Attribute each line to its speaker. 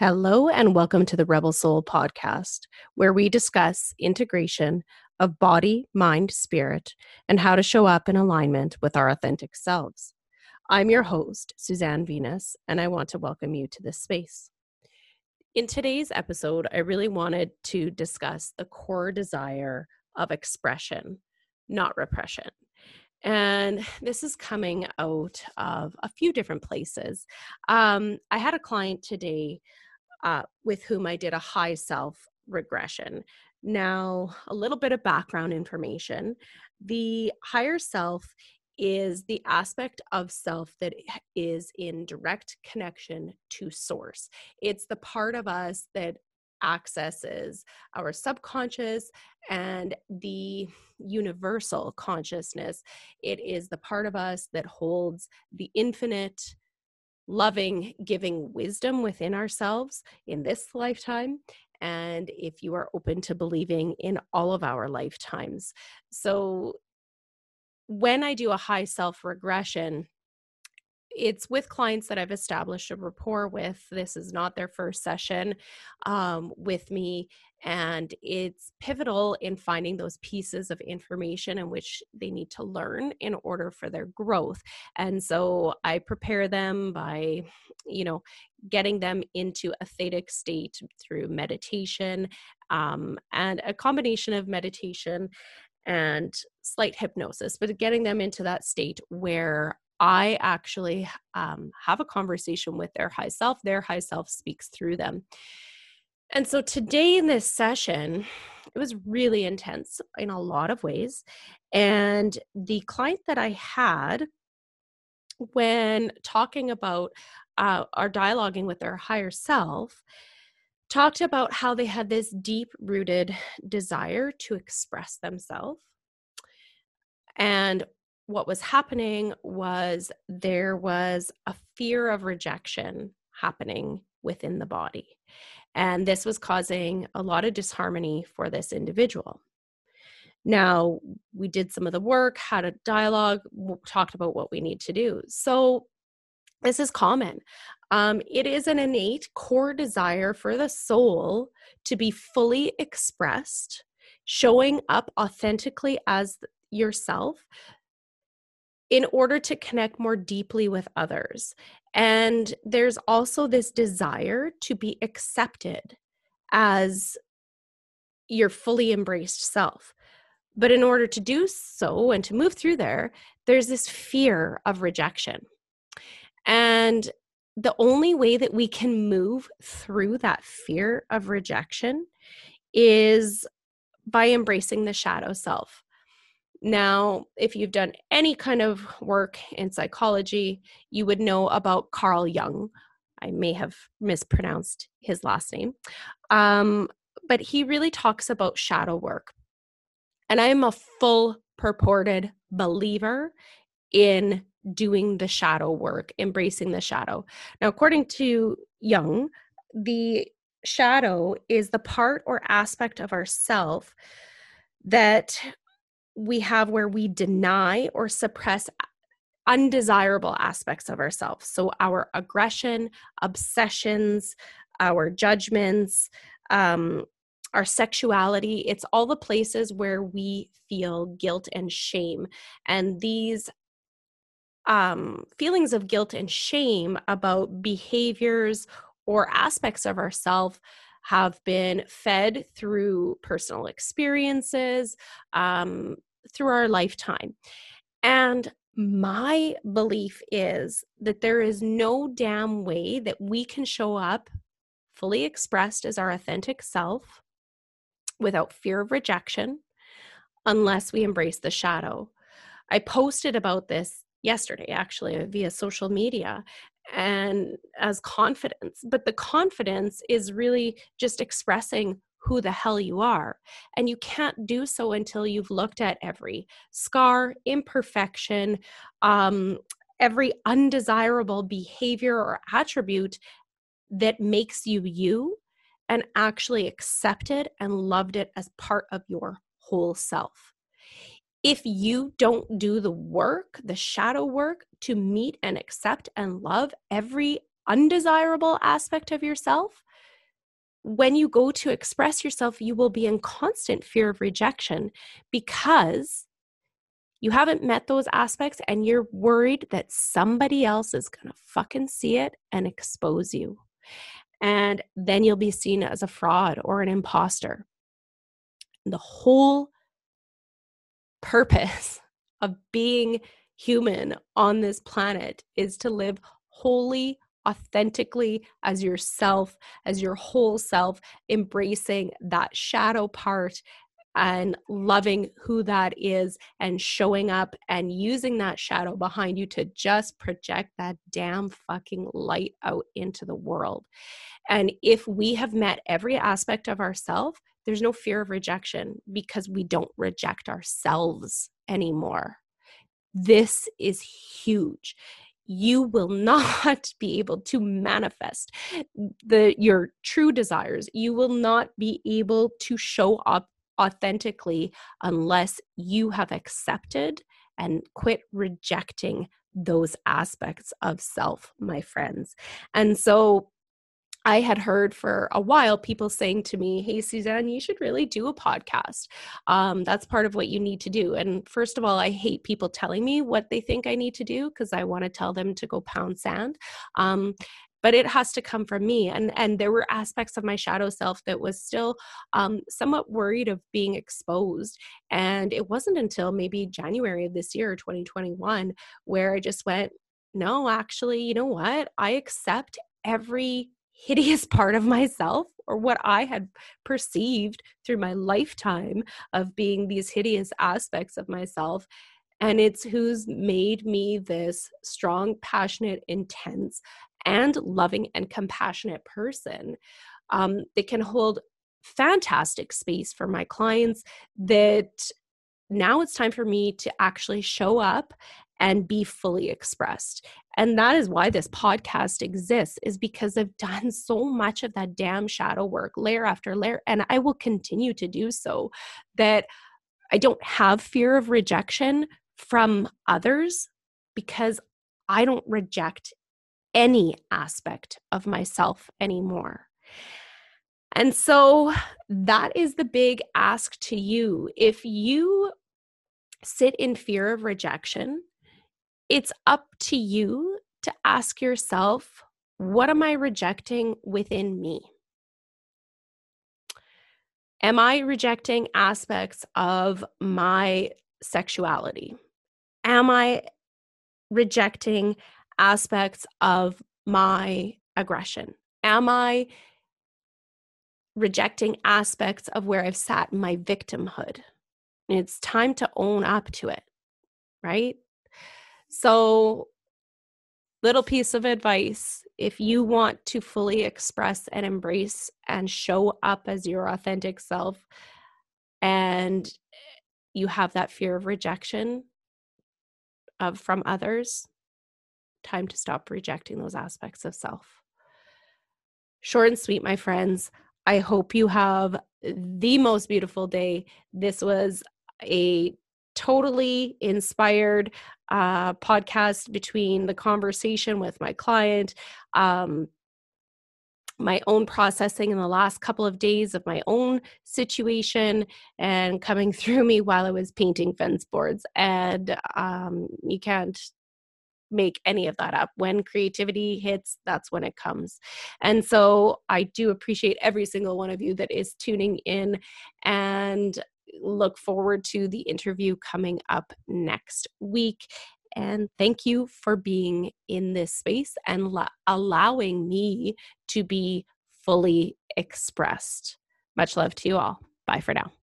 Speaker 1: Hello, and welcome to the Rebel Soul podcast, where we discuss integration of body, mind, spirit, and how to show up in alignment with our authentic selves. I'm your host, Suzanne Venus, and I want to welcome you to this space. In today's episode, I really wanted to discuss the core desire of expression, not repression. And this is coming out of a few different places. Um, I had a client today uh, with whom I did a high self regression. Now, a little bit of background information. The higher self is the aspect of self that is in direct connection to source. It's the part of us that accesses our subconscious and the universal consciousness. It is the part of us that holds the infinite loving, giving wisdom within ourselves in this lifetime. And if you are open to believing in all of our lifetimes. So, when I do a high self regression, it's with clients that I've established a rapport with. This is not their first session um, with me. And it's pivotal in finding those pieces of information in which they need to learn in order for their growth. And so I prepare them by, you know, getting them into a theta state through meditation um, and a combination of meditation and slight hypnosis, but getting them into that state where I actually um, have a conversation with their high self. Their high self speaks through them. And so today in this session, it was really intense in a lot of ways. And the client that I had, when talking about uh, our dialoguing with their higher self, talked about how they had this deep rooted desire to express themselves. And what was happening was there was a fear of rejection happening within the body. And this was causing a lot of disharmony for this individual. Now, we did some of the work, had a dialogue, talked about what we need to do. So, this is common. Um, it is an innate core desire for the soul to be fully expressed, showing up authentically as yourself in order to connect more deeply with others. And there's also this desire to be accepted as your fully embraced self. But in order to do so and to move through there, there's this fear of rejection. And the only way that we can move through that fear of rejection is by embracing the shadow self. Now, if you've done any kind of work in psychology, you would know about Carl Jung. I may have mispronounced his last name. Um, but he really talks about shadow work. And I am a full purported believer in doing the shadow work, embracing the shadow. Now, according to Jung, the shadow is the part or aspect of ourself that we have where we deny or suppress undesirable aspects of ourselves. So, our aggression, obsessions, our judgments, um, our sexuality, it's all the places where we feel guilt and shame. And these um, feelings of guilt and shame about behaviors or aspects of ourselves have been fed through personal experiences, um, through our lifetime. And my belief is that there is no damn way that we can show up fully expressed as our authentic self without fear of rejection unless we embrace the shadow. I posted about this yesterday, actually, via social media and as confidence. But the confidence is really just expressing who the hell you are. And you can't do so until you've looked at every scar, imperfection, um, every undesirable behavior or attribute that makes you you and actually accepted and loved it as part of your whole self. If you don't do the work, the shadow work to meet and accept and love every undesirable aspect of yourself, when you go to express yourself, you will be in constant fear of rejection because you haven't met those aspects and you're worried that somebody else is going to fucking see it and expose you. And then you'll be seen as a fraud or an imposter. The whole purpose of being human on this planet is to live wholly, authentically as yourself, as your whole self, embracing that shadow part and loving who that is and showing up and using that shadow behind you to just project that damn fucking light out into the world. And if we have met every aspect of ourself, there's no fear of rejection because we don't reject ourselves anymore. This is huge you will not be able to manifest the your true desires. You will not be able to show up authentically unless you have accepted and quit rejecting those aspects of self my friends. And so I had heard for a while people saying to me, Hey, Suzanne, you should really do a podcast. Um, that's part of what you need to do. And first of all, I hate people telling me what they think I need to do because I want to tell them to go pound sand. Um, but it has to come from me and and there were aspects of my shadow self that was still um, somewhat worried of being exposed and it wasn't until maybe january of this year 2021 where i just went no actually you know what i accept every hideous part of myself or what I had perceived through my lifetime of being these hideous aspects of myself. And it's who's made me this strong, passionate, intense, and loving and compassionate person um, that can hold fantastic space for my clients that now it's time for me to actually show up and be fully expressed. And that is why this podcast exists is because I've done so much of that damn shadow work layer after layer and I will continue to do so that I don't have fear of rejection from others because I don't reject any aspect of myself anymore. And so that is the big ask to you. If you sit in fear of rejection, it's up to you to ask yourself what am I rejecting within me? Am I rejecting aspects of my sexuality? Am I rejecting aspects of my aggression? Am I rejecting aspects of where I've sat in my victimhood? And it's time to own up to it, right? So, little piece of advice if you want to fully express and embrace and show up as your authentic self, and eh, you have that fear of rejection of from others, time to stop rejecting those aspects of self. Short and sweet, my friends. I hope you have the most beautiful day. This was a totally inspired uh, podcast between the conversation with my client, um, my own processing in the last couple of days of my own situation and coming through me while I was painting fence boards. And um, you can't make any of that up. When creativity hits, that's when it comes. And so I do appreciate every single one of you that is tuning in. And look forward to the interview coming up next week. And thank you for being in this space and la- allowing me to be fully expressed. Much love to you all. Bye for now.